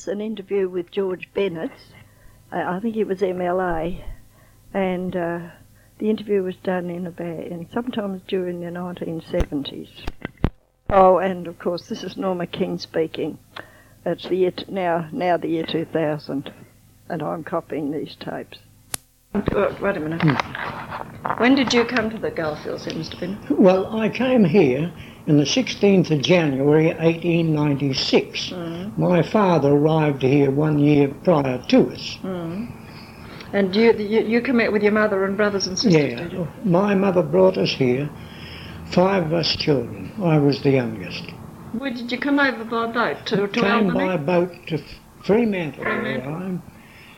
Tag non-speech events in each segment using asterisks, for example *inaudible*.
It's an interview with George Bennett. I I think he was MLA, and uh, the interview was done in about in sometimes during the 1970s. Oh, and of course this is Norma King speaking. It's the year t- now now the year 2000, and I'm copying these tapes. Uh, wait a minute. When did you come to the Goldfields, then, Mr. Bennett? Well, I came here on the 16th of January 1896. Mm. My father arrived here one year prior to us. Mm. And you, you you come out with your mother and brothers and sisters, did Yeah, you? my mother brought us here, five of us children. I was the youngest. Where did you come over by boat to, to came Albany? by boat to Fremantle, Fremantle.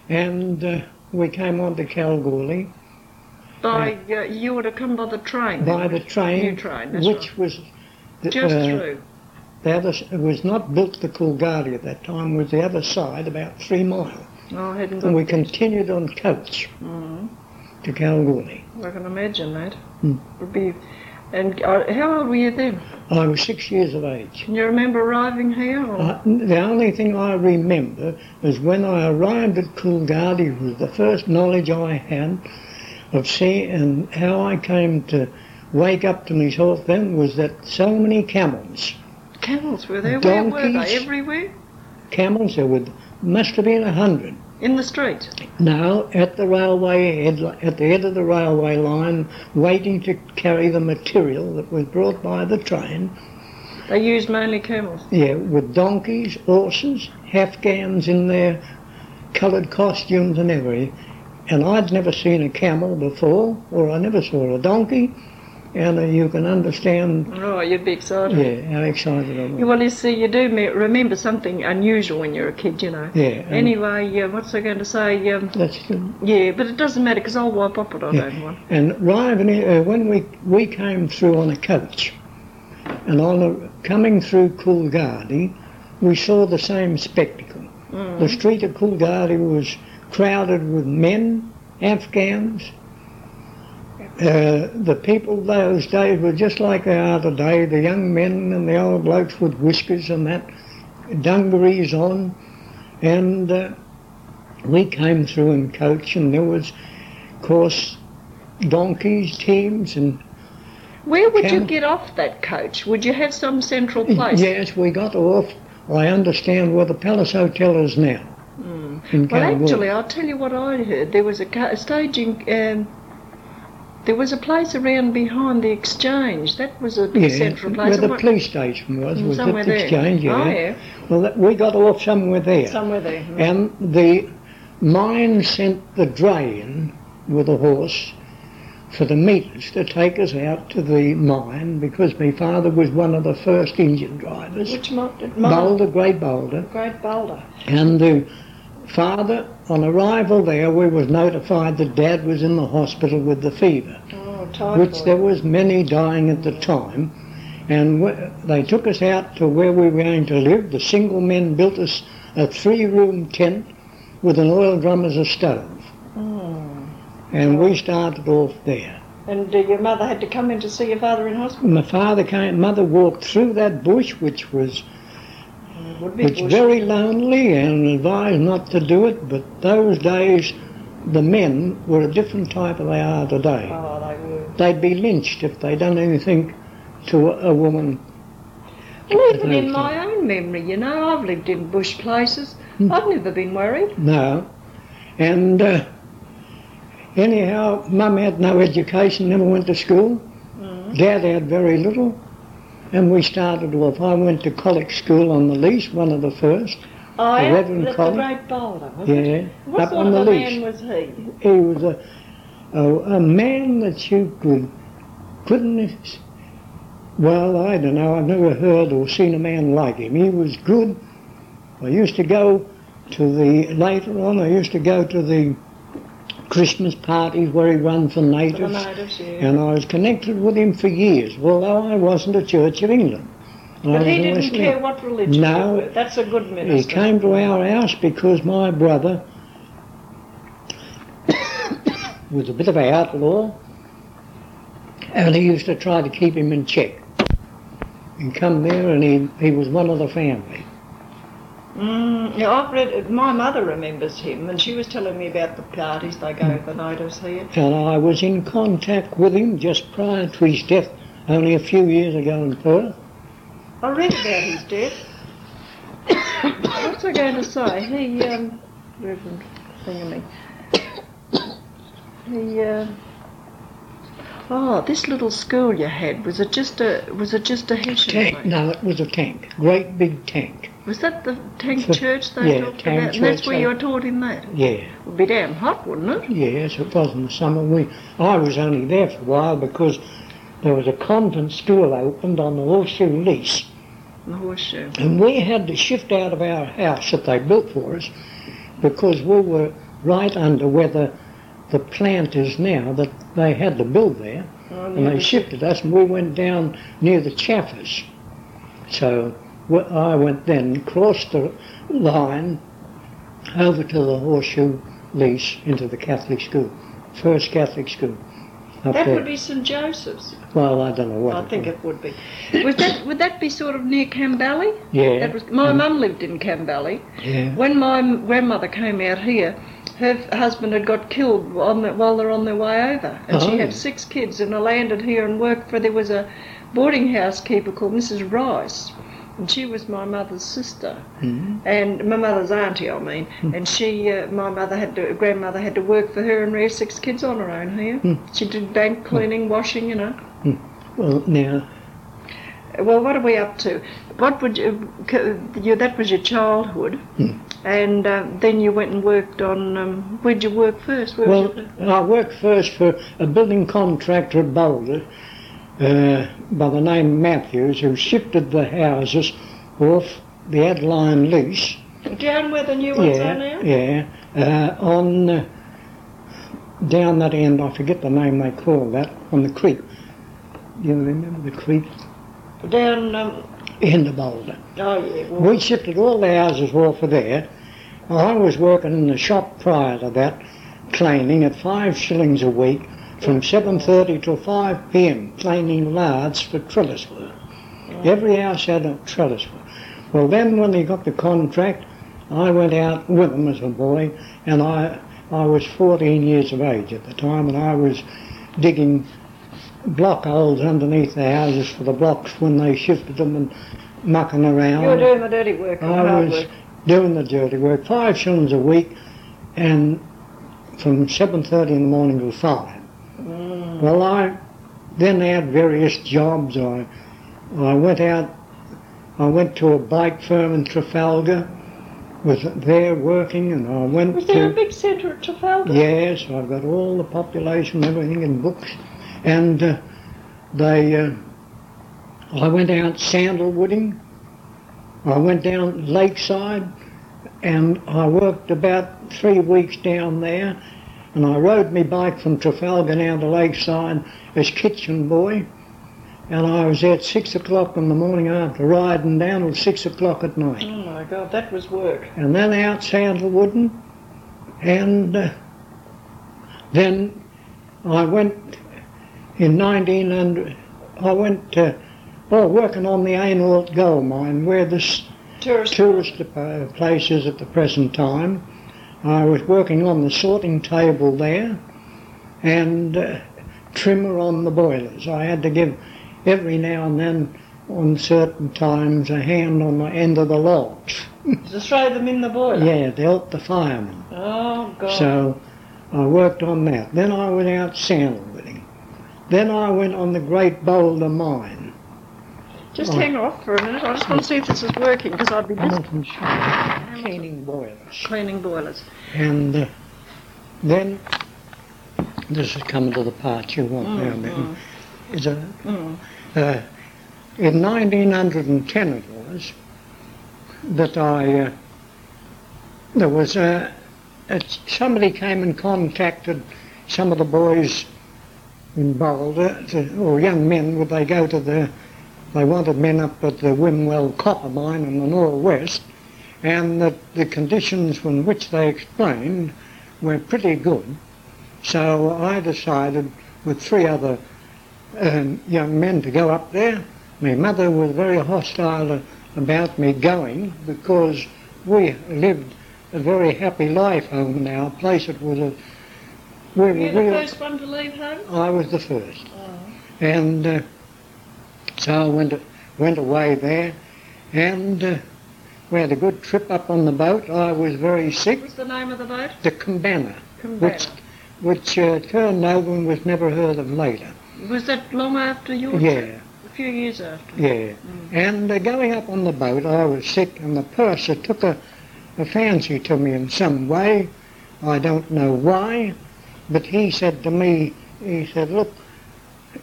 And uh, we came on to Kalgoorlie By uh, you would have come by the train. by the train, New train, which was the, Just uh, through. the other, it was not built to Coolgardie at that time. It was the other side, about three miles. Oh, I hadn't and we continued on coach Mm. to Kalgoorlie. I can imagine that. Hmm. Would be. And uh, how old were you then? I was six years of age. Can you remember arriving here? Or? I, the only thing I remember is when I arrived at Coolgardie was the first knowledge I had of seeing and how I came to wake up to myself then was that so many camels, Camels were there. Where were they? donkeys. Everywhere? camels there would must have been a hundred. In the street? No, at the railway head, at the head of the railway line, waiting to carry the material that was brought by the train. They used mainly camels. Yeah, with donkeys, horses, Afghans in their coloured costumes and everything. And I'd never seen a camel before, or I never saw a donkey. And uh, you can understand, Oh, you'd be excited. yeah, how excited I was. Well, you see, you do me- remember something unusual when you're a kid, you know. Yeah, Anyway, uh, what's I going to say? Um, that's the, yeah, but it doesn't matter because I'll wipe up what I Yeah. don't want. and here, uh, when we we came through on a coach, and on coming through Coolgardie, we saw the same spectacle. Mm. The street of Coolgardie was crowded with men, Afghans. Uh, the people those days were just like they are today. The young men and the old blokes with whiskers and that, dungarees on, and uh, we came through in coach, and there was, of course, donkeys, teams, and Where would you get off that coach? Would you have some central place? yes, we got off. I understand where the Palace Hotel is now. Mm. Well, actually, I'll tell you what I heard. There was a, ca- a staging. Um, there was a place around behind the exchange. That was a yeah, central place. where the What- police station was, Mm, was the there. exchange. Yeah. Oh, yeah. Well, that, we got off somewhere there. Somewhere there. And the mine sent the dray in with a horse for the meters to take us out to the mine because my father was one of the first engine drivers. Which mo- Boulder, Great Boulder. Great Boulder. And the father, on arrival there, we was notified that dad was in the hospital with the fever Oh, which there was many dying at the time. And wh- they took us out to where we were going to live. The single men built us a three-room tent with an oil drum as a stove. Mm. And we started off there. And uh, your mother had to come in to see your father in hospital. My father came, mother walked through that bush, which was It would be which bush. very lonely and advised not to do it. But those days, the men were a different type than they are today. Oh, they were. They'd be lynched if they'd done anything to a, a woman Well, even in my own memory, you know, I've lived in bush places. Hmm. I've never been worried. No. And uh, anyhow, Mum had no education, never went to school. Mm. Dad had very little. And we started off. I went to college school on the lease, one of the first. Oh, The yeah, Reverend the, the Great Boulder, was it? Yeah, What up sort on of the a lease. man was he? He was a, a, a man that you could, couldn't, well, I don't know, I've never heard or seen a man like him. He was good. I used to go to the, later on, I used to go to the Christmas parties where he ran for For natives. natives, yeah. And I was connected with him for years, although I wasn't a Church of England. But he didn't care what religion No. were. That's a good minister. He came to our house because my brother *coughs* was a bit of an outlaw and he used to try to keep him in check. He'd come there and he, he was one of the family. Mm, yeah, I've read. My mother remembers him, and she was telling me about the parties they gave the night natives here. And I was in contact with him just prior to his death, only a few years ago in Perth. I read about his death. What's I going to say? He, um, Reverend Thingamy. He, uh, oh, this little school you had was it just a was it just a Hessian? Tank. No, it was a tank. Great big tank. Was that the tank church they yeah, talked about? And that's where they- you were taught in that. Yeah. It would be damn hot, wouldn't it? Yes, it was in the summer. We, I was only there for a while because there was a convent school opened on the Horseshoe Lease. The horseshoe. And we had to shift out of our house that they built for us because we were right under where the, the plant is now that they had to build there. Oh, And they shifted us and we went down near the Chaffers. So I went then, crossed the line over to the Horseshoe Lease into the Catholic school. First Catholic school. That there. would be St Joseph's. Well, I don't know what I it think was. it would be. Was that would that be sort of near Kamballie? Yeah. That was my mm. mum lived in Kamballie. yeah. When my grandmother came out here, her husband had got killed on the, while they're on their way over, and she Oh. had six kids and they landed here and worked for. There was a boarding house keeper called Mrs. Rice, and she was my mother's sister, Mhm. and my mother's auntie, I mean. And she, uh, my mother had to, grandmother had to work for her and rear six kids on her own here. Hmm. She did bank cleaning, washing, you know. Well, now, Well, what are we up to? What would you? you that was your childhood, Hmm. and uh, then you went and worked on. Um, where'd you work first? Where was well, I worked first for a building contractor at Boulder uh, by the name Matthews who shifted the houses off the Adeline lease. down where the new ones are yeah, now. yeah. Uh, on uh, down that end, I forget the name they call that, on the creek. You remember the creek? Down. Um, End of Boulder. oh yeah. Well, We shifted all the houses off of there. I was working in the shop prior to that, cleaning at five shillings a week from 7.30 till 5 p.m. planing lards for trellis work. Every house had a trellis work. Well, then when they got the contract, I went out with them as a boy, and I, I was 14 years of age at the time, and I was digging block holes underneath the houses for the blocks when they shifted them and mucking around. You were doing the dirty work. I was work. doing the dirty work, five shillings a week, and from 7.30 in the morning till 5. Well, I then had various jobs. I I went out. I went to a bike firm in Trafalgar. Was there working, and I went Was there a big centre at Trafalgar? yes. I've got all the population, everything in books, and uh, they. Uh, I went out sandalwooding. I went down lakeside and I worked about three weeks down there and I rode my bike from Trafalgar down to Lakeside as kitchen boy and I was there at six o'clock in the morning after riding down till six o'clock at night. Oh my God, that was work. And then out sandalwooding and uh, then I went in 1900, I went uh, oh, working on the Hainault gold mine where this Tourist. tourist uh, places at the present time. I was working on the sorting table there and uh, trimmer on the boilers. I had to give every now and then on certain times a hand on the end of the logs. *laughs* To throw them in the boiler. Yeah, to help the firemen. Oh God. So I worked on that. Then I went out sandalwooding. Then I went on the Great Boulder Mine. just oh. hang off for a minute. I just want to see if this is working because I'd be Shire, cleaning boilers. cleaning boilers. And uh, then, this is coming to the part you want now, Mitten. Is a, Mm. uh, in 1910 it was, that I, uh, there was a, a, somebody came and contacted some of the boys in Boulder, to, or young men, would they go to the, they wanted men up at the Whim Well copper mine in the northwest, and that the conditions from which they explained were pretty good. So I decided with three other um, young men to go up there. My mother was very hostile about me going because we lived a very happy life home in our place. It was a we Were you the first one to leave home? I was the first, Oh. and uh, so I went went away there, and uh, we had a good trip up on the boat. I was very sick. What was the name of the boat? The Koombana, Koombana. which which uh, turned over and was never heard of later. Was that long after your Yeah. trip? A few years after. Yeah, and uh, going up on the boat, I was sick, and the purser took a, a fancy to me in some way. I don't know why, but he said to me, he said, look,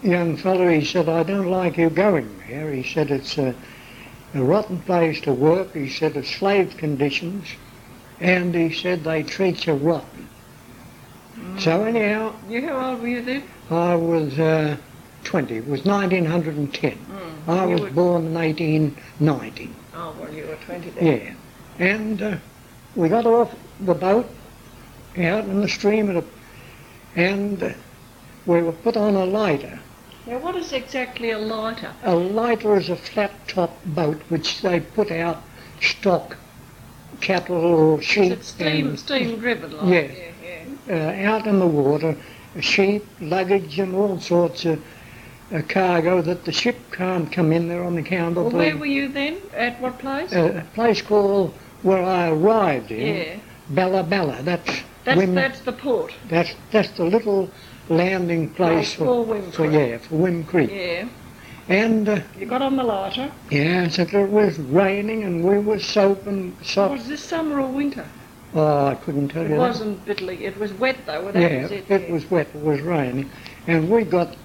young fellow, he said, I don't like you going there. He said, it's a, a rotten place to work. He said, it's slave conditions, and he said, they treat you rotten. So anyhow, You, how old were you then? I was uh, 20. It was 1910. I You was were- born in 1890. Oh, well, you were 20 then. Yeah. And uh, we got off the boat out in the stream, and, and uh, we were put on a lighter. Now, what is exactly a lighter? A lighter is a flat top boat which they put out stock, cattle or Is sheep, it steam, and, steam driven? Like? Yeah. yeah, yeah. uh, out in the water, sheep, luggage, and all sorts of uh, cargo that the ship can't come in there on account Well, of where were you then? At what place? uh, a place called where I arrived in, yeah. Balla Balla. That's That's, Wim- that's the port. that's that's the little landing place Oh, for, for Wim for yeah for Whim Creek. Yeah. And uh, You got on the lighter. yeah, so it was raining and we were soaking. Was this summer or winter? Oh, I couldn't tell It you It wasn't bitterly. It was wet though. Yeah, was it. it yeah. was wet. It was raining, and we got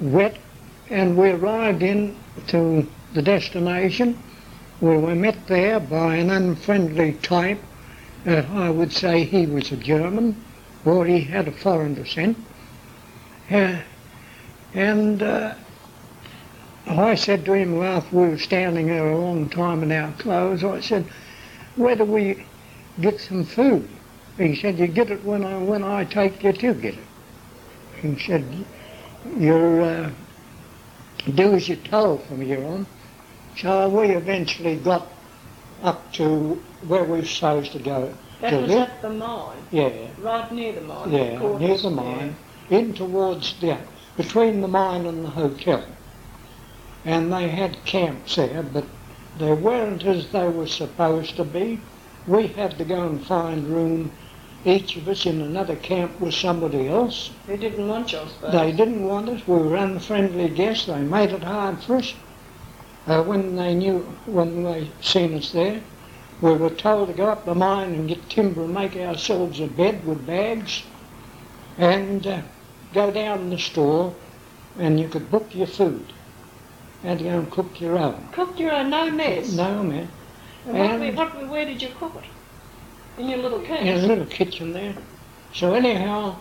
wet, and we arrived in to the destination. We were met there by an unfriendly type. Uh, I would say he was a German, or he had a foreign descent. Uh, *sighs* and uh, I said to him after we were standing there a long time in our clothes, I said, "Where do we get some food?" He said, "You get it when I when I take you to get it." He said, "You uh, do as you're told from here on." So we eventually got up to where we were supposed to go. That to was live. at the mine, Yeah, right near the mine. yeah, near the mine, in towards the between the mine and the hotel. And they had camps there, but they weren't as they were supposed to be. We had to go and find room, each of us in another camp with somebody else. They didn't want us. They didn't want us. We were unfriendly guests. They made it hard for us. Uh, when they knew, when they seen us there, we were told to go up the mine and get timber and make ourselves a bed with bags, and uh, go down in the store, and you could book your food. To go and cook your own. Cooked your own, no mess. No, man. And And- we- what, where did you cook it? In your little kitchen. in a little kitchen there. So anyhow,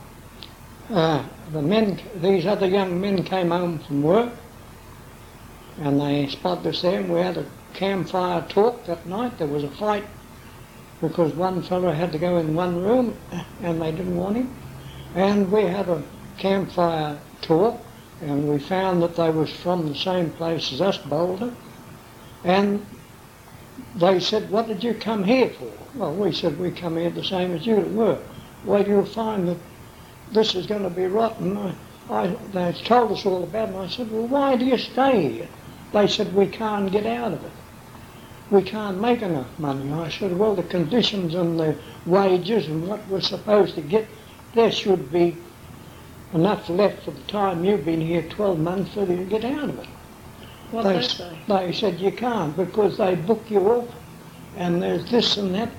uh, the men, these other young men came home from work, and they spotted us there, and we had a campfire talk that night. There was a fight because one fellow had to go in one room, and they didn't want him. And we had a campfire talk, and we found that they was from the same place as us, Boulder. And they said, what did you come here for? Well, we said, we come here the same as you work. Well, you'll find that this is going to be rotten. I, I, they told us all about it, and I said, well, why do you stay here? They said, we can't get out of it. We can't make enough money. I said, well, the conditions and the wages and what we're supposed to get, there should be enough left for the time you've been here 12 months so you to get out of it. What they, they say? they said you can't because they book you off and there's this and that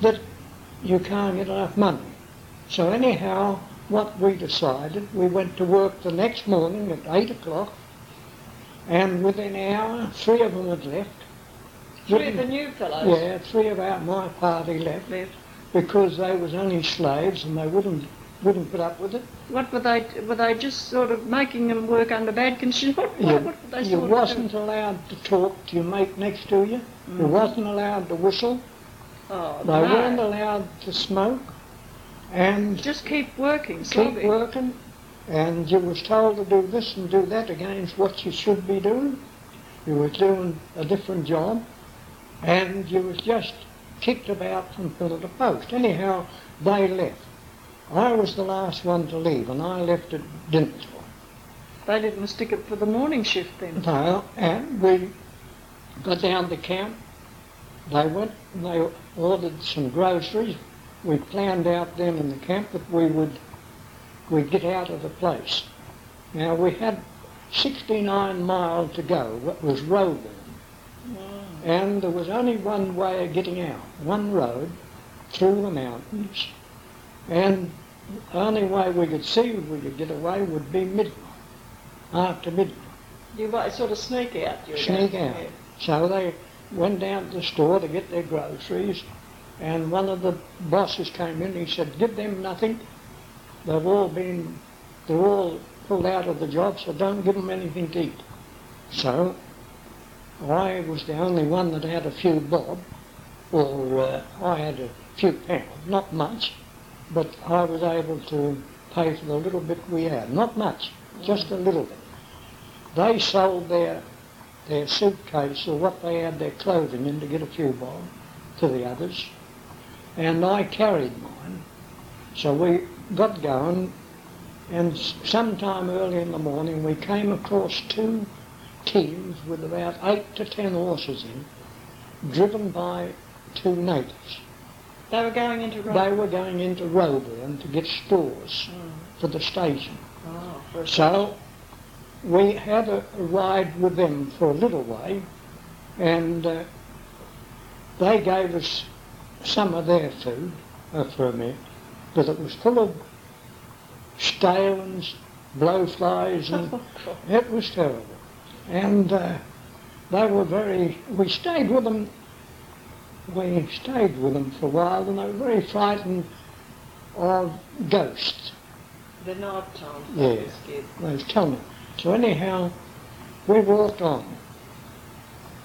that you can't get enough money. So anyhow, what we decided, we went to work the next morning at 8 o'clock and within an hour, three of them had left. Three of the new fellows Yeah, three of our, my party left left. because they was only slaves and they wouldn't wouldn't put up with it. What were they? Were they just sort of making them work under bad conditions? What, You, what, were they you sort wasn't allowed to talk to your mate next to you. You mm. wasn't allowed to whistle. Oh, They weren't allowed to smoke. And Just keep working, keep working. And you was told to do this and do that against what you should be doing. You was doing a different job. And you was just kicked about from pillar to post. Anyhow, they left. I was the last one to leave, and I left at dinner time. They didn't stick it for the morning shift then. No, and we got down to camp. They went and they ordered some groceries. We planned out then in the camp that we would we'd get out of the place. Now we had 69 miles to go. What was road and there was only one way of getting out, one road through the mountains, and the only way we could see we could get away would be midnight, after midnight. You might sort of sneak out. Sneak out. yeah. So they went down to the store to get their groceries, and one of the bosses came in. And he said, "Give them nothing. They've all been, they're all pulled out of the job, so don't give them anything to eat." So I was the only one that had a few bob, or uh, I had a few pounds, not much, but I was able to pay for the little bit we had. Not much, just a little bit. They sold their their suitcase or what they had their clothing in to get a few bob to the others, and I carried mine. So we got going, and sometime early in the morning we came across two teams with about eight to ten horses in, driven by two natives. They were going into road. They were going into to get stores Mm. for the station. Oh, for So we had a, a ride with them for a little way, and uh, they gave us some of their food uh, for a minute, but it was full of stale and s- blowflies, and *laughs* it was terrible. And uh, they were very. We stayed with them. We stayed with them for a while, and they were very frightened of ghosts. The night time. Yeah. That was good. I was telling them. So anyhow, we walked on.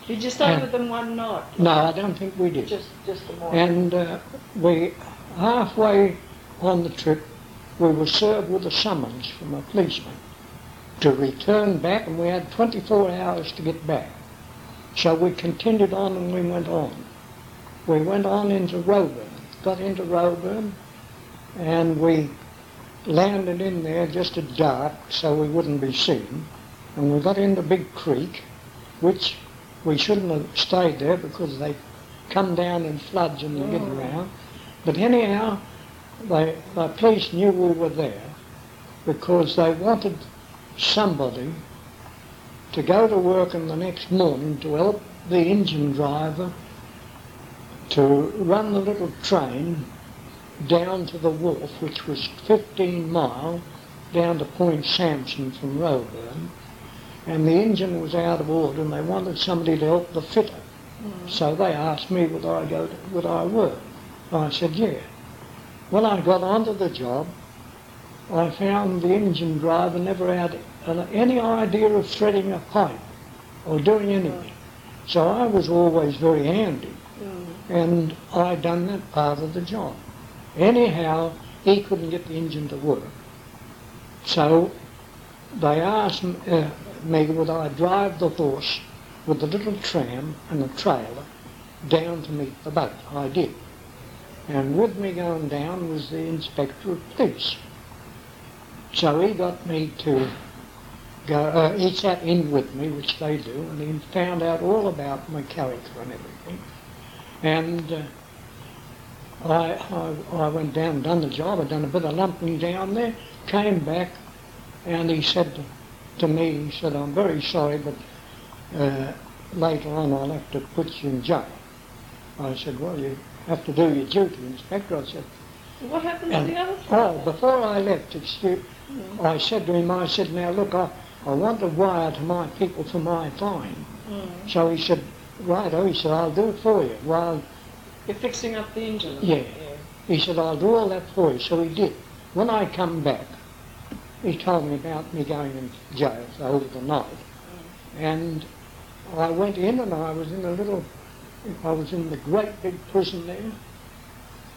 Did you stay Yeah. with them one night? No, I don't think we did. Just, just the morning. And uh, we, halfway on the trip, we were served with a summons from a policeman to return back, and we had 24 hours to get back. So we continued on and we went on. We went on into Roebourne, got into Roebourne, and we landed in there just at dark so we wouldn't be seen. And we got into Big Creek, which we shouldn't have stayed there because they come down in floods and they get Oh. around. But anyhow, they, the police knew we were there because they wanted somebody to go to work in the next morning to help the engine driver to run the little train down to the wharf, which was 15 mile down to Point Samson from Roebourne, And the engine was out of order and they wanted somebody to help the fitter. So they asked me would I go to, would I work. I said yeah. When I got onto the job, I found the engine driver never had any idea of threading a pipe or doing anything. So I was always very handy Mm. And I done that part of the job. Anyhow, he couldn't get the engine to work. So they asked uh, me would I drive the horse with the little tram and the trailer down to meet the boat. I did. And with me going down was the inspector of police. So he got me to go, uh, he sat in with me, which they do, and he found out all about my character and everything. And uh, I, I, I went down and done the job. I'd done a bit of lumping down there, came back, and he said to, to me, he said, I'm very sorry, but uh, later on I'll have to put you in jail. I said, well, you have to do your duty, Inspector. I said, What happened to the other oh, before I left, excuse, I said to him, I said, now look, I, I want to wire to my people for my fine. Mm. So he said, righto, he said, I'll do it for you. Well, You're fixing up the engine. Yeah. he said, I'll do all that for you. So he did. When I come back, he told me about me going in jail over the night. And I went in and I was in a little, I was in the great big prison there.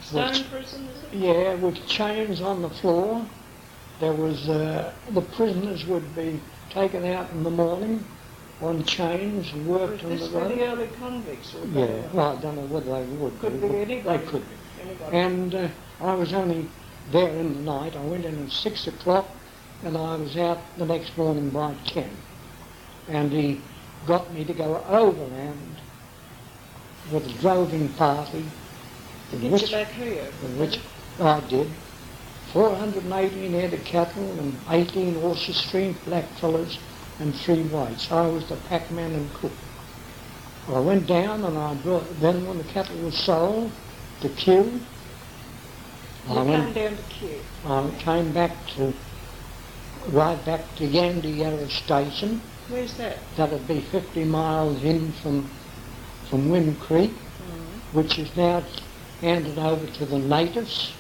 Stone Which- prison, is it? Yeah, with chains on the floor. There was, uh, the prisoners would be taken out in the morning on chains and worked on the this where the road. early convicts were? Yeah, well, I don't know whether they would Could be, anybody. They could be. Anybody. And uh, I was only there in the night. I went in at six o'clock and I was out the next morning by ten. And he got me to go overland with a droving party, get which, you back here. in which I did. 418 head of cattle and 18 horses, three blackfellas and three whites. I was the packman and cook. I went down and I brought, then when the cattle was sold to Cue, You I went down to Cue. I came back to, right back to Yandeyarra Station. Where's that? That'd be 50 miles in from, from Whim Creek, Mm. which is now handed over to the natives.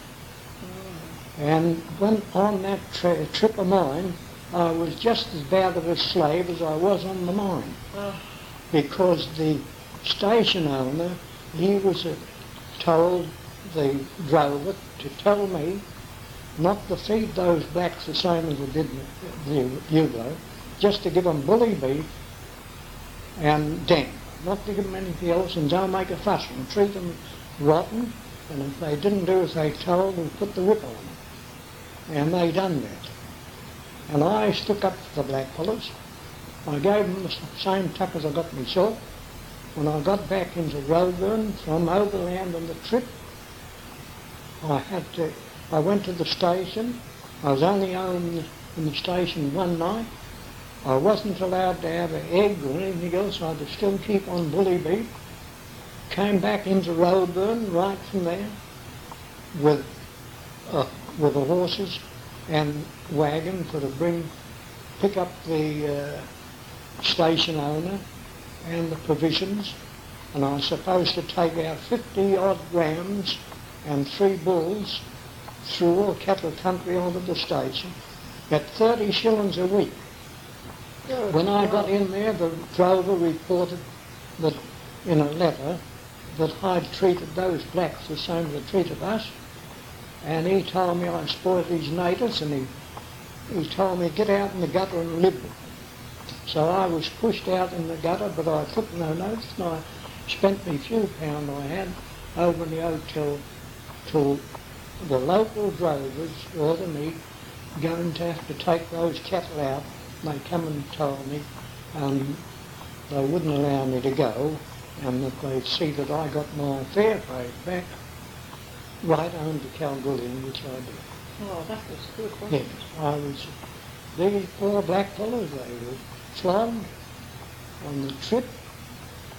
And when on that tri- trip of mine, I was just as bad of a slave as I was on the mine. Because the station owner, he was uh, told the drover to tell me not to feed those blacks the same as I did the Yugo, just to give them bully beef and dam, not to give them anything else and don't make a fuss and treat them rotten, and if they didn't do as they told, we put the whip on them. And they done that. And I stuck up for the black fellows. I gave them the same tuck as I got myself. When I got back into Roebourne from overland on the trip, I had to, I went to the station. I was only in the station one night. I wasn't allowed to have an egg or anything else. I had to still keep on bully beef. Came back into Roebourne right from there with, uh, with the horses and wagon for to bring, pick up the uh, station owner and the provisions, and I was supposed to take out 50 odd rams and three bulls through all cattle country onto the station at 30 shillings a week. good When I got in there, the drover reported that in a letter that I'd treated those blacks the same as they treated us, and he told me I spoiled these natives, and he he told me get out in the gutter and live. So I was pushed out in the gutter, but I took no notice, and I spent me few pound I had over in the hotel till the local drovers ordered me going to have to take those cattle out. They come and told me um, they wouldn't allow me to go and that they'd see that I got my fair paid back right home to Kalgoorlie, which I did. Oh, that was a good, wasn't Yes, it? I was, these poor black fellows, they were flogged on the trip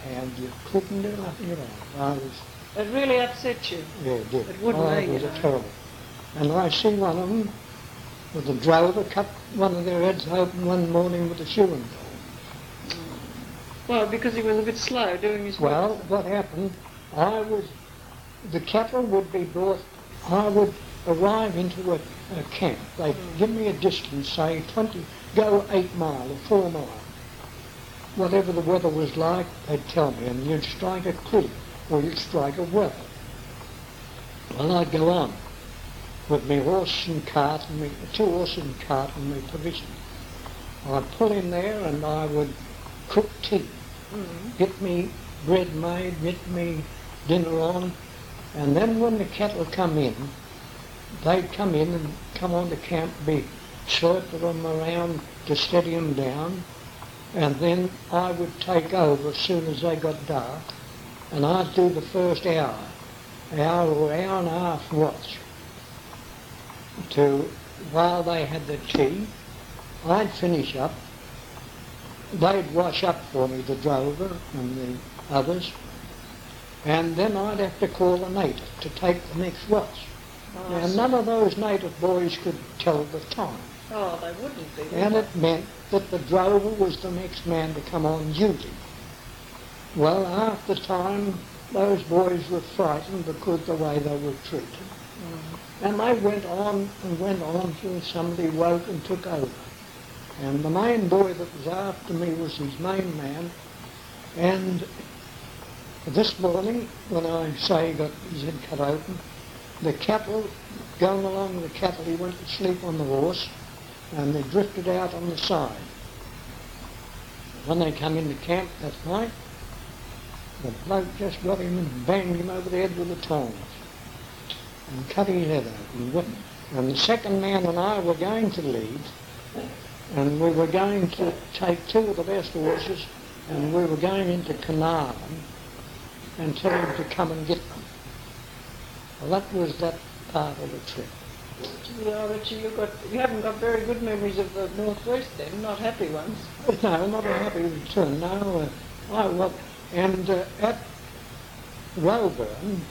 and you couldn't do nothing at all. I was It really upset you. yeah, it did. It wouldn't oh, it was terrible. And I see one of them with a drover cut one of their heads open one morning with a shoeing. Well, because he was a bit slow doing his work. Well, what happened, I was, the cattle would be brought, I would arrive into a, a camp. They'd give me a distance, say 20, go 8 mile or 4 mile. Whatever the weather was like, they'd tell me, and you'd strike a creek or you'd strike a well. Well, I'd go on with my horse and cart, and me, two horses and cart and my provisions. I'd pull in there and I would cook tea Mm. get me bread made, get me dinner on, and then when the cattle come in, they'd come in and come on to camp, be circle them around to steady them down, and then I would take over as soon as they got dark, and I'd do the first hour, hour or hour and a half watch, to while they had the tea, I'd finish up, they'd wash up for me, the drover and the others, and then I'd have to call a native to take the next watch. Oh, Now, I none of those native boys could tell the time, oh, they wouldn't be. and it meant that the drover was the next man to come on duty. Well, half the time, those boys were frightened because the way they were treated. Mm. And they went on and went on till somebody woke and took over. And the main boy that was after me was his main man. And this morning, when I say he got his head cut open, the cattle, going along the cattle, he went to sleep on the horse and they drifted out on the side. when they come into camp that night, the bloke just got him and banged him over the head with the tongs and cut his head open. And the second man and I were going to leave, and we were going to take two of the best horses, and we were going into Carnarvon and tell him to come and get them. Well, that was that part of the trip. Yeah, Richie, you got you haven't got very good memories of the northwest then, not happy ones. *laughs* No, not a happy return. No, uh, I well, and uh, at Roebourne,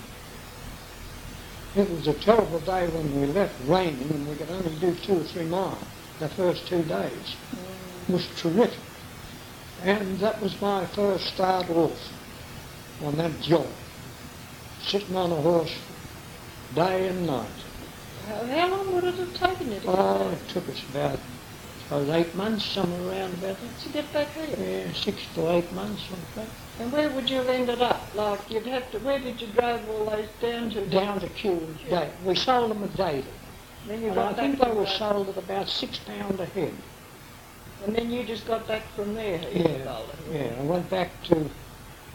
it was a terrible day when we left raining and we could only do two or three miles the first two days. It was terrific. And that was my first start off on that job, sitting on a horse day and night. How, how long would it have taken you to Oh, it took us about about eight months, somewhere around about that. to get back here? Yeah, six to eight months, like that. And where would you have ended up? Like you'd have to. Where did you drive all those down to? Down to Kew Day. We sold them at David. Then you And I think they were the- sold at about six pound a head. And then you just got back from there. Yeah, yeah. I went back to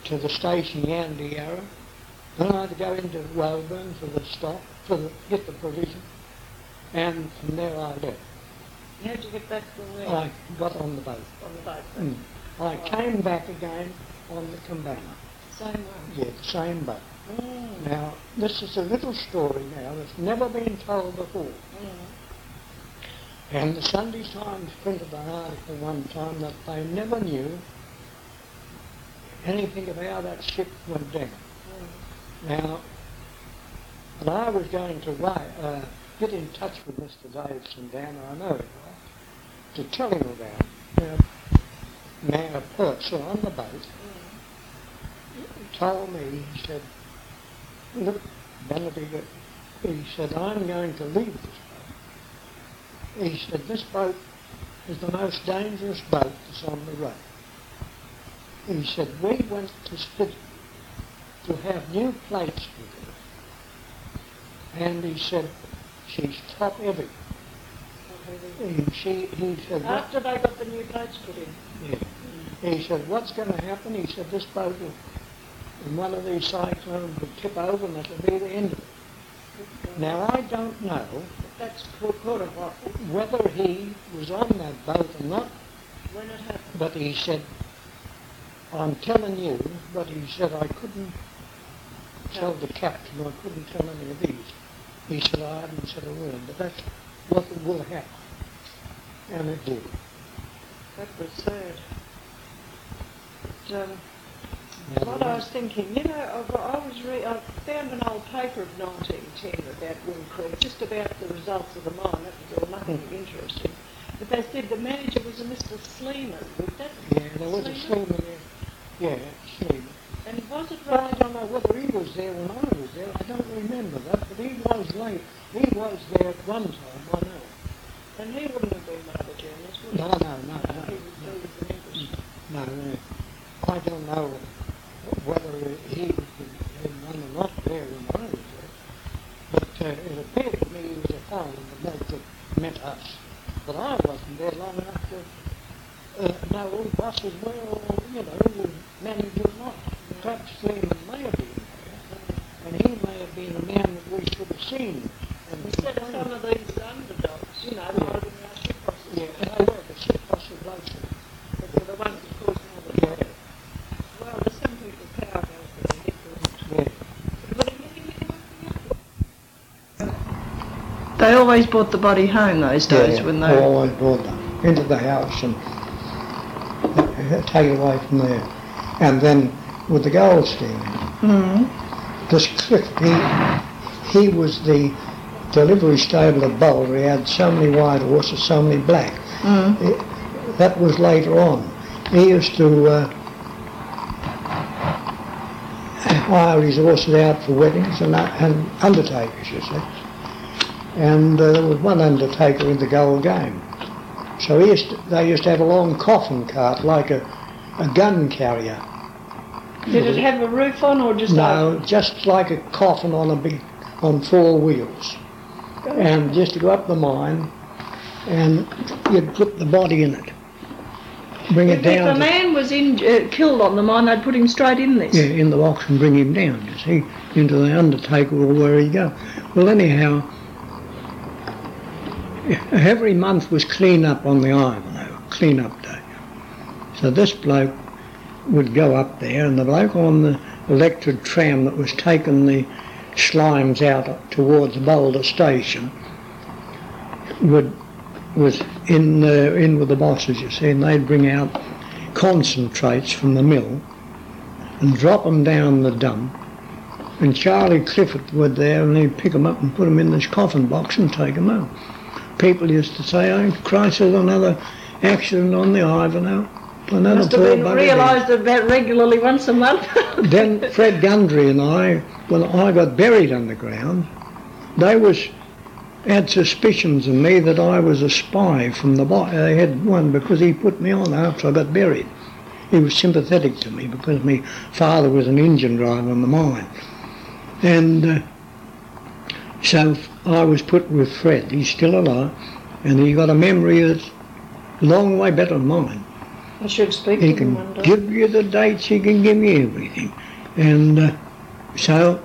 to the station Yandeyarra. Then I had to go into Roebourne for the stop, for the get the provision. And from there I left. How'd you get back from there? I got on the boat. on the boat. Mm. I came back again on the Koombana. Same one. Yeah, the same boat. Mm. Now, this is a little story now that's never been told before. Mm. And the Sunday Times printed an article one time that they never knew anything about how that ship went down. Now, and I was going to write, uh, get in touch with Mr. Davidson down, I know he was, to tell him about it. Now, man, purser on the boat told me, he said, look, Benedict, he said, I'm going to leave this boat. He said, this boat is the most dangerous boat that's on the road. He said, we went to Spitzbergen to have new plates fitted. And he said, she's top heavy. And she, he said, After they got the new plates put in. yeah. He said, what's going to happen? He said, this boat will, in one of these cyclones will tip over and it'll be the end of it. Now, I don't know That's quarter of what whether he was on that boat or not, when it happened. but he said, I'm telling you, but he said I couldn't tell the captain, I couldn't tell any of these. He said I hadn't said a word, but that's what will happen. And it did. That was sad. But, um, Now, what I was thinking, you know, I, I was re- I found an old paper of 1910 about Whim Creek, just about the results of the mine. That was all nothing interesting. But they said the manager was a Mr. Sleeman. Was that yeah, there was a Sleeman? There. Yeah. And was it But I don't know whether he was there when I was there. I don't remember that, but he was late. He was there at one time, I know. And he wouldn't have been one of the journalists, would he? No, no, no, no. He was, he was an English. No, no. I don't know whether he was the one or not there when I was there. But uh, it appeared to me he was a foreigner, that met us. But I wasn't there long enough to uh, know who buses were you know, who manager or not. Perhaps Sleeman may have been there, and he may have been a man that we should have seen. And Instead of some of these underdogs, you know, riding our ship bosses. yeah, they were the ship busted blokes. But they're the ones that caused all the Yeah, trouble. Well, there's some people power goes to their head. yeah. They always brought the body home those days yeah, when I they. always brought them into the house and take it away from there. And then with the Goldstein, Mm. this Cliff, he, he was the delivery stable of Boulder. He had so many white horses, so many black. Mm. It- that was later on. He used to uh, hire his horses out for weddings and, uh, and undertakers, you see. And uh, there was one undertaker in the gold game. So he used to, they used to have a long coffin cart like a, a gun carrier. Did it have a roof on or just No, just like a coffin on a big, on four wheels. And just to go up the mine, and you'd put the body in it. bring If, it if a man was in, uh, killed on the mine, they'd put him straight in this. Yeah, in the box and bring him down, you see, into the undertaker or where he go. Well, anyhow, every month was clean up on the Ivanhoe, clean up day. So this bloke would go up there, and the bloke on the electric tram that was taking the slimes out towards Boulder Station would was in uh, in with the bosses, you see, and they'd bring out concentrates from the mill and drop them down the dump. And Charlie Clifford would there, and he'd pick them up and put them in this coffin box and take them out. People used to say, "Oh, Christ, there's another accident on the Ivanhoe." Another Must have been realised about regularly once a month. *laughs* then Fred Gundry and I, when I got buried underground, they was had suspicions of me that I was a spy from the bo- They had one because he put me on after I got buried. He was sympathetic to me because my father was an engine driver on the mine, and uh, so I was put with Fred. He's still alive, and he got a memory that's a long way better than mine. I should speak He to him one day. give you the dates, he can give you everything. And uh, so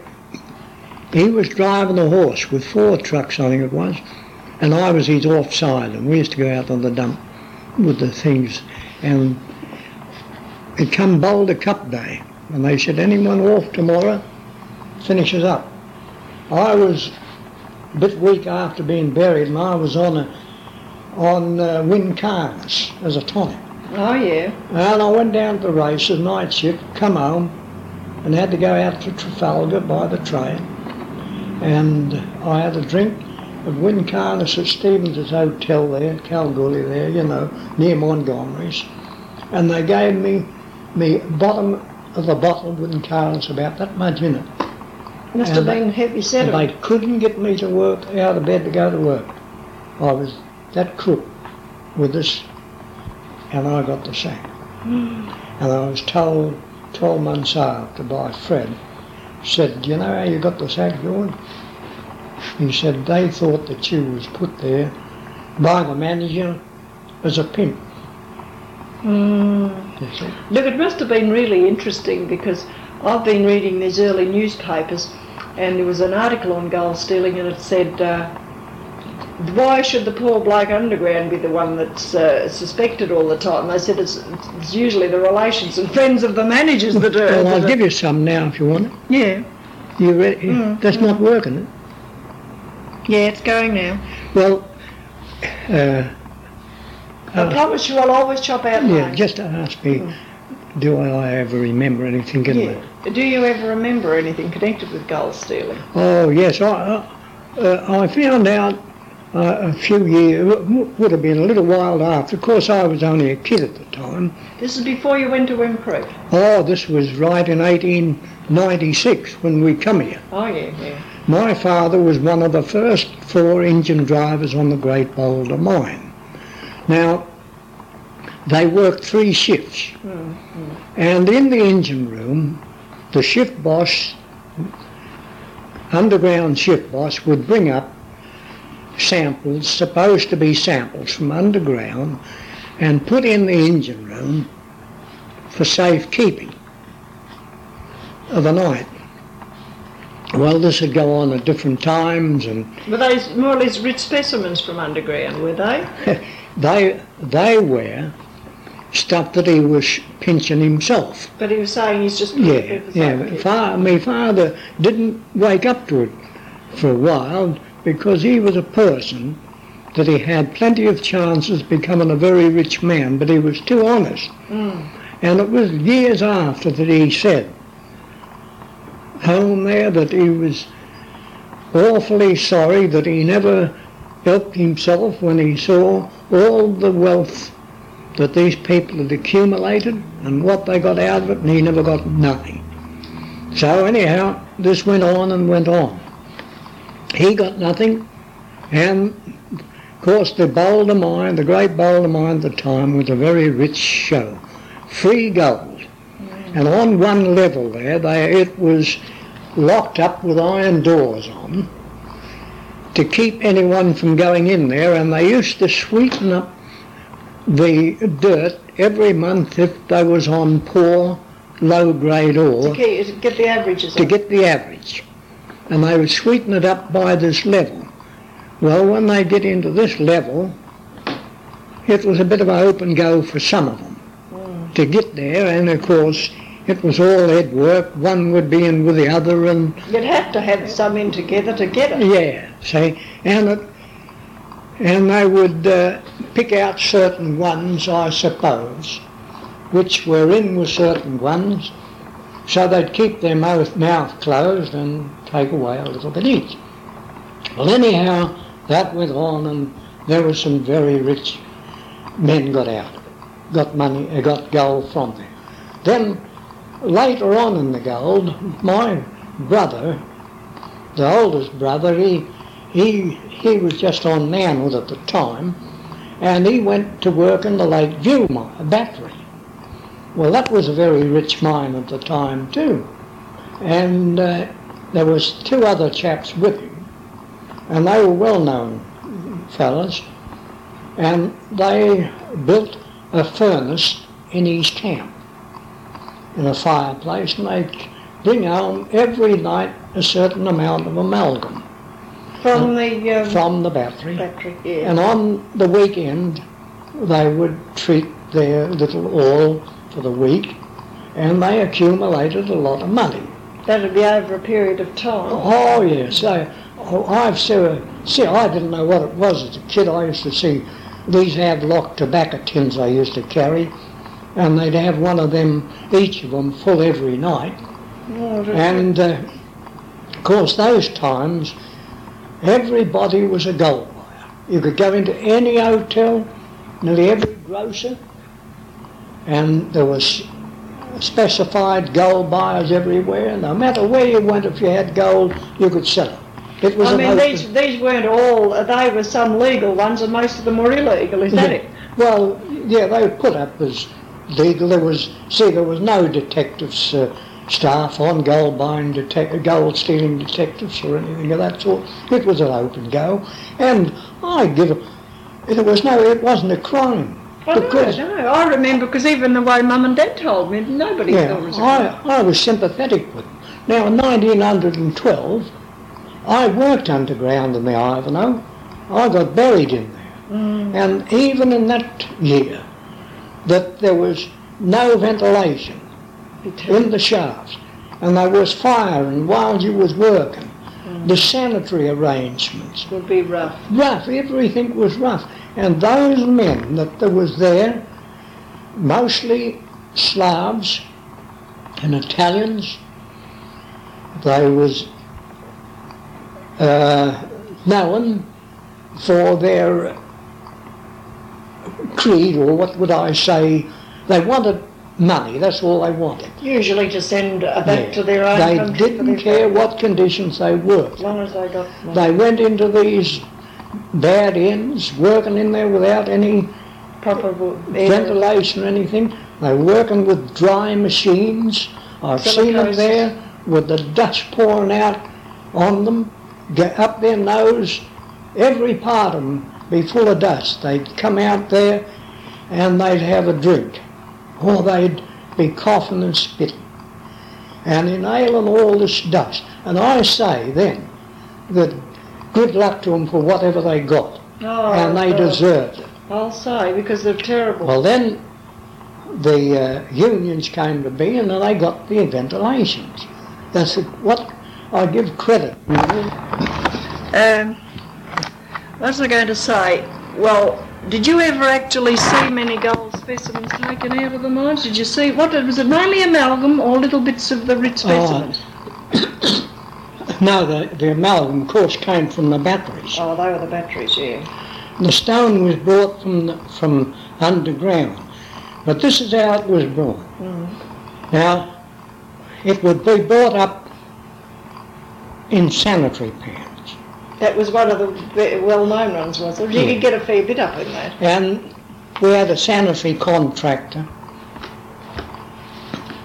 he was driving the horse with four trucks, I think it was, and I was his offside, and we used to go out on the dump with the things. And it come Boulder Cup Day, and they said, anyone off tomorrow finishes up. I was bit weak after being buried, and I was on a on uh, Wincarnis as a tonic. Oh, yeah. And I went down to the races, night shift, come home, and had to go out to Trafalgar by the train. And I had a drink at Wincarnis at Stevens's hotel there, Kalgoorlie there, you know, near Montgomery's. And they gave me me bottom of the bottle of Wincarnis, about that much in it. Must have been heavy sediment. they couldn't get me to work, out of bed to go to work. I was that crook with this, and I got the sack. And I was told 12 months after by Fred, said, do you know how you got the sack, George? He said, they thought that you was put there by the manager as a pimp. Mm. Look, it must have been really interesting because I've been reading these early newspapers and there was an article on gold stealing and it said, uh, why should the poor bloke underground be the one that's uh, suspected all the time? They said it's, it's usually the relations and friends of the managers that are... well, I'll give you some now if you want it. Yeah, You ready? Mm, That's not working, yeah, it's going now. Well, uh, I promise you I'll always chop out Yeah, mine. just ask me, do I ever remember anything in it? Yeah. Do you ever remember anything connected with gold stealing? Oh, yes, I, I, uh, I found out uh, a few years, w- would have been a little while after. Of course, I was only a kid at the time. This is before you went to Whim Creek. Oh, this was right in 1896 when we come here. Oh yeah, yeah. My father was one of the first four engine drivers on the Great Boulder Mine. Now, they worked three shifts. Mm-hmm. And in the engine room, the shift boss, underground shift boss, would bring up samples, supposed to be samples from underground, and put in the engine room for safekeeping of the night. Well, this would go on at different times, and Were those more or less rich specimens from underground, were they? *laughs* they they were stuff that he was pinching himself. But he was saying he's just Yeah, yeah. but Fa- my father didn't wake up to it for a while because he was a person that he had plenty of chances becoming a very rich man, but he was too honest. Mm. And it was years after that he said, home there, that he was awfully sorry that he never helped himself when he saw all the wealth that these people had accumulated and what they got out of it, and he never got nothing. So anyhow, this went on and went on. He got nothing, and of course the Boulder Mine, the great Boulder Mine at the time, was a very rich show. Free gold. Mm. And on one level there, they, it was locked up with iron doors on to keep anyone from going in there, and they used to sweeten up the dirt every month if they was on poor, low grade ore to get the averages. to up. get the average. And they would sweeten it up by this level. Well, when they get into this level, it was a bit of an open go for some of them hmm. to get there. And of course, it was all head work. One would be in with the other, and You'd have to have some in together to get it. yeah, see, and it, and they would uh, pick out certain ones, I suppose, which were in with certain ones, so they'd keep their mouth, mouth closed and take away a little bit each. Well, anyhow, that went on, and there were some very rich men got out, got money, uh, got gold from there. Then later on in the gold, my brother, the oldest brother, he he he was just on manhood at the time, and he went to work in the Lake View mine, battery. Well, that was a very rich mine at the time too, and uh, there was two other chaps with him, and they were well-known fellas, and they built a furnace in his camp, in a fireplace, and they'd bring home every night a certain amount of amalgam From the um, from the battery. factory, yeah. And on the weekend, they would treat their little oil for the week, and they accumulated a lot of money. That'd be over a period of time. Oh yes, I, oh, I've seen. See, I didn't know what it was as a kid. I used to see these had locked tobacco tins I used to carry, and they'd have one of them, each of them, full every night. Oh, And uh, of course, those times, everybody was a gold buyer. You could go into any hotel, nearly every grocer, and there was specified gold buyers everywhere. No matter where you went, if you had gold, you could sell it. It was I mean, these these weren't all. They were some legal ones, and most of them were illegal. Is that Yeah. it? Well, yeah, they were put up as legal. There was, see, there was no detectives uh, staff on gold buying detect, gold stealing detectives or anything of that sort. It was an open go, and I give it. It was no, it wasn't a crime I because know, no, I remember because even the way Mum and Dad told me, nobody yeah, thought it was a crime. I, I was sympathetic with them. Now, in 1912, I worked underground in the Ivanhoe. I got buried in there. Mm. And even in that year, that there was no ventilation in the shafts, and there was firing while you was working. The sanitary arrangements, would be rough. rough, everything was rough. And those men that there was there, mostly Slavs and Italians, they was uh, known for their creed, or what would I say, they wanted money, that's all they wanted. Usually to send back Yeah. to their own They country. for didn't care family, what conditions they worked. As long as they got money. They went into these bad inns, working in there without any proper ventilation or anything. They're working with dry machines. I've seen them there with the dust pouring out on them, get up their nose, every part of them be full of dust. They'd come out there and they'd have a drink, or they'd be coughing and spitting and inhaling all this dust. And I say then that good luck to them for whatever they got, Oh, and they God. deserved it. I'll say because they're terrible. Well, then the uh, unions came to be and they got the ventilations. That's what I give credit. Um, what was I going to say? Well, did you ever actually see many gold specimens taken out of the mines? Did you see what it was it? Mainly amalgam or little bits of the rich Oh, specimens? *coughs* No, the, the amalgam, of course, came from the batteries. Oh, they were the batteries, yeah. The stone was brought from the, from underground, but this is how it was brought. Mm. Now, it would be brought up in sanitary pans. That was one of the well-known ones, was it? You Yeah. could get a fair bit up in that. And we had a sanitary contractor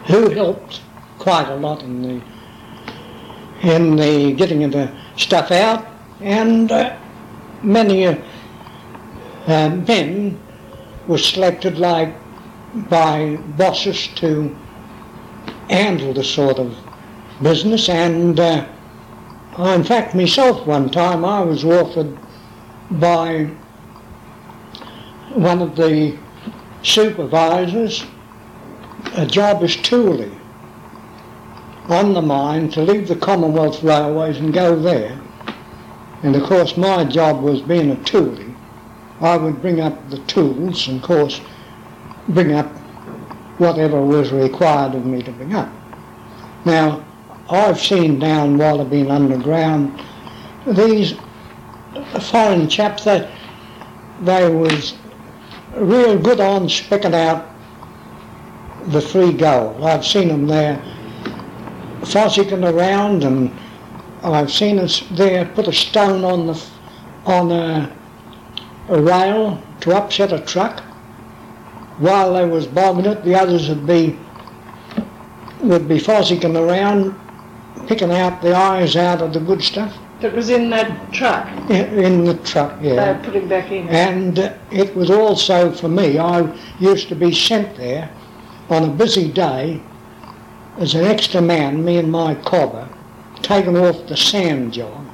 who helped quite a lot in the in the getting of the stuff out, and uh, many uh, uh, men were selected like by bosses to handle the sort of business and uh, in fact myself one time I was offered by one of the supervisors a job as toolie on the mine to leave the Commonwealth Railways and go there. And of course my job was being a toolie. I would bring up the tools and of course bring up whatever was required of me to bring up. Now, I've seen down while I've been Underground these foreign chaps that they was real good on specking out the free gold. I've seen them there fossicking around and I've seen us there put a stone on the on a, a rail to upset a truck. While they was bobbing it, the others would be would be fossicking around, picking out the eyes out of the good stuff. That was in that truck. In, the truck, They yeah. put him back in. And uh, it was also for me, I used to be sent there on a busy day as an extra man, me and my cobber, taken off the sand job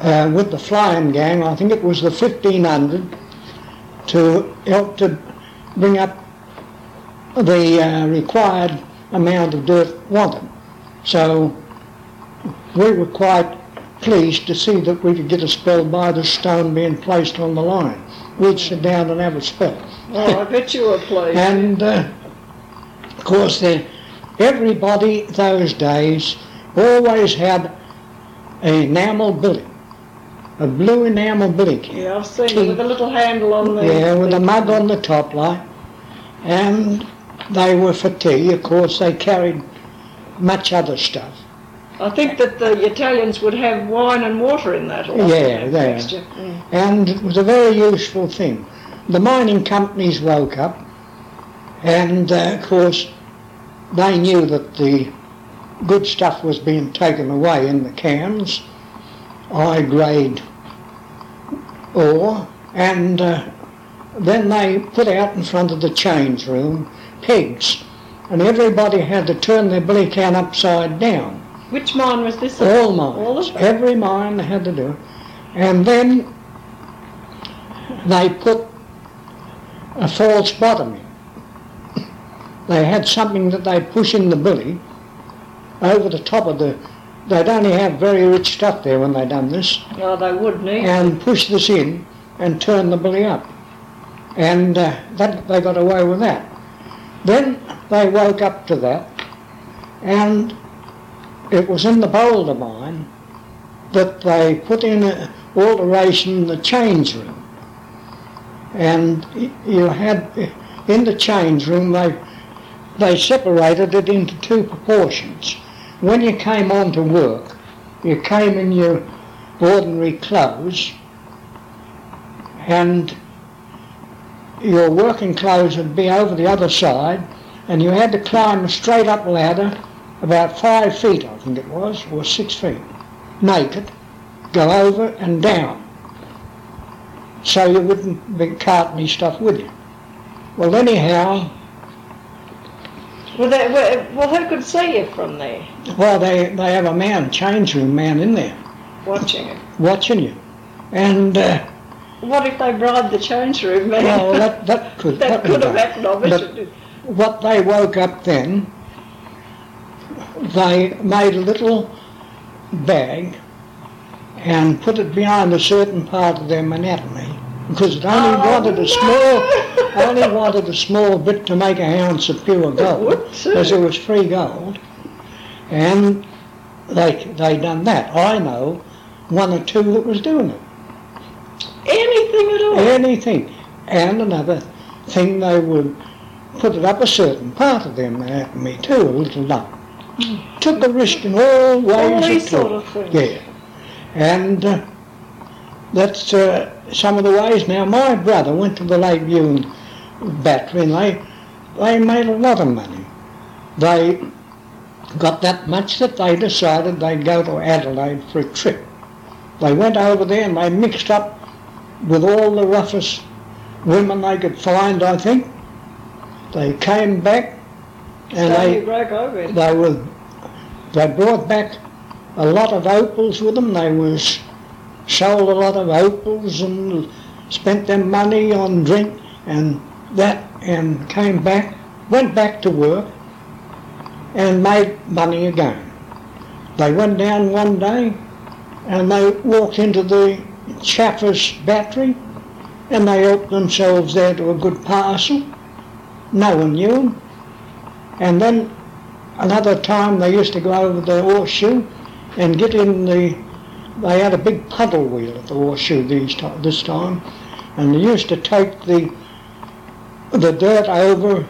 uh, with the flying gang, I think it was the 1500, to help to bring up the uh, required amount of dirt wanted. So we were quite pleased to see that we could get a spell by the stone being placed on the line. We'd sit down and have a spell. Oh, I bet you were pleased. And uh, of course, the, everybody those days always had a enamel billy, a blue enamel billy can. yeah, I've seen it with a little handle on the. Yeah, with a mug on the top, like. And they were for tea. Of course, they carried much other stuff. I think that the Italians would have wine and water in that. Or Yeah, they- mixture. Mm. and it was a very useful thing. The mining companies woke up, and uh, of course, they knew that the good stuff was being taken away in the cans, high grade ore, and uh, then they put out in front of the change room pegs, and everybody had to turn their billy can upside down. Which mine was this? All mines. All of them? Every mine they had to do it. And then they put a false bottom in. They had something that they'd push in the billy over the top of the. They'd only have very rich stuff there when they done this, Oh, they would need. and push this in and turn the billy up. And uh, that, they got away with that. Then they woke up to that, and it was in the boulder mine that they put in an alteration in the change room. And you had, in the change room, they, they separated it into two proportions. When you came on to work, you came in your ordinary clothes, and your working clothes would be over the other side, and you had to climb a straight up ladder about five feet, I think it was, or six feet, naked, go over and down, so you wouldn't be carting any stuff with you. Well, anyhow, Well, they, well, well, who could see you from there, well, they, they have a man, change room man in there, watching it? watching you. And, uh, What if they bribed the change room man? that, that *laughs* could, that would could have happened, I bet but- it did. what they woke up then, they made a little bag and put it behind a certain part of their anatomy because it only Oh, wanted a no! small, *laughs* only wanted a small bit to make an ounce of pure gold, because it was free gold, and they they done that. I know one or two that was doing it Anything at all. anything. And another thing, they would put it up a certain part of them anatomy too, a little lump. Took a risk in all ways. All these sort of things. Yeah. And uh, that's uh, some of the ways. Now, my brother went to the Lake View battery and they, they made a lot of money. They got that much that they decided they'd go to Adelaide for a trip. They went over there and they mixed up with all the roughest women they could find, I think, they came back and they, they were, they brought back a lot of opals with them. They was sold a lot of opals and spent their money on drink and that and came back, went back to work and made money again. They went down one day and they walked into the Chaffers battery and they helped themselves there to a good parcel. No one knew them. And then another time they used to go over the horseshoe and get in the, they had a big puddle wheel at the horseshoe these this time, and they used to take the, the dirt over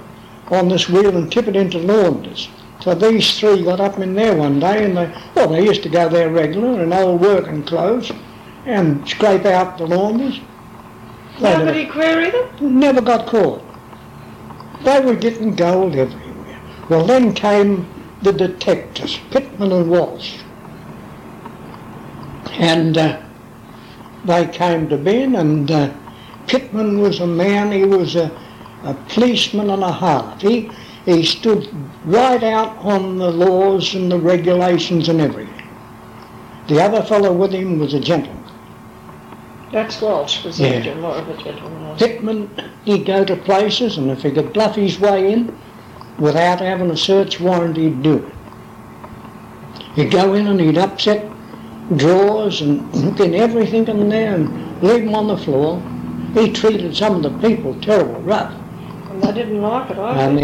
on this wheel and tip it into launders. So these three got up in there one day and they, well, they used to go there regular in old working clothes and scrape out the launders. They never- Nobody queried them? never got caught. They were getting gold everywhere. Well, then came the detectives, Pittman and Walsh. And uh, they came to Ben, and uh, Pittman was a man, he was a, a policeman and a half. He, he stood right out on the laws and the regulations and everything. The other fellow with him was a gentleman. That's Walsh, was Yeah. yeah. more of a gentleman. Pittman, he'd go to places, and if he could bluff his way in without having a search warrant, he'd do it. He'd go in and he'd upset drawers and look in everything in there and leave them on the floor. He treated some of the people terrible rough. And they didn't like it either.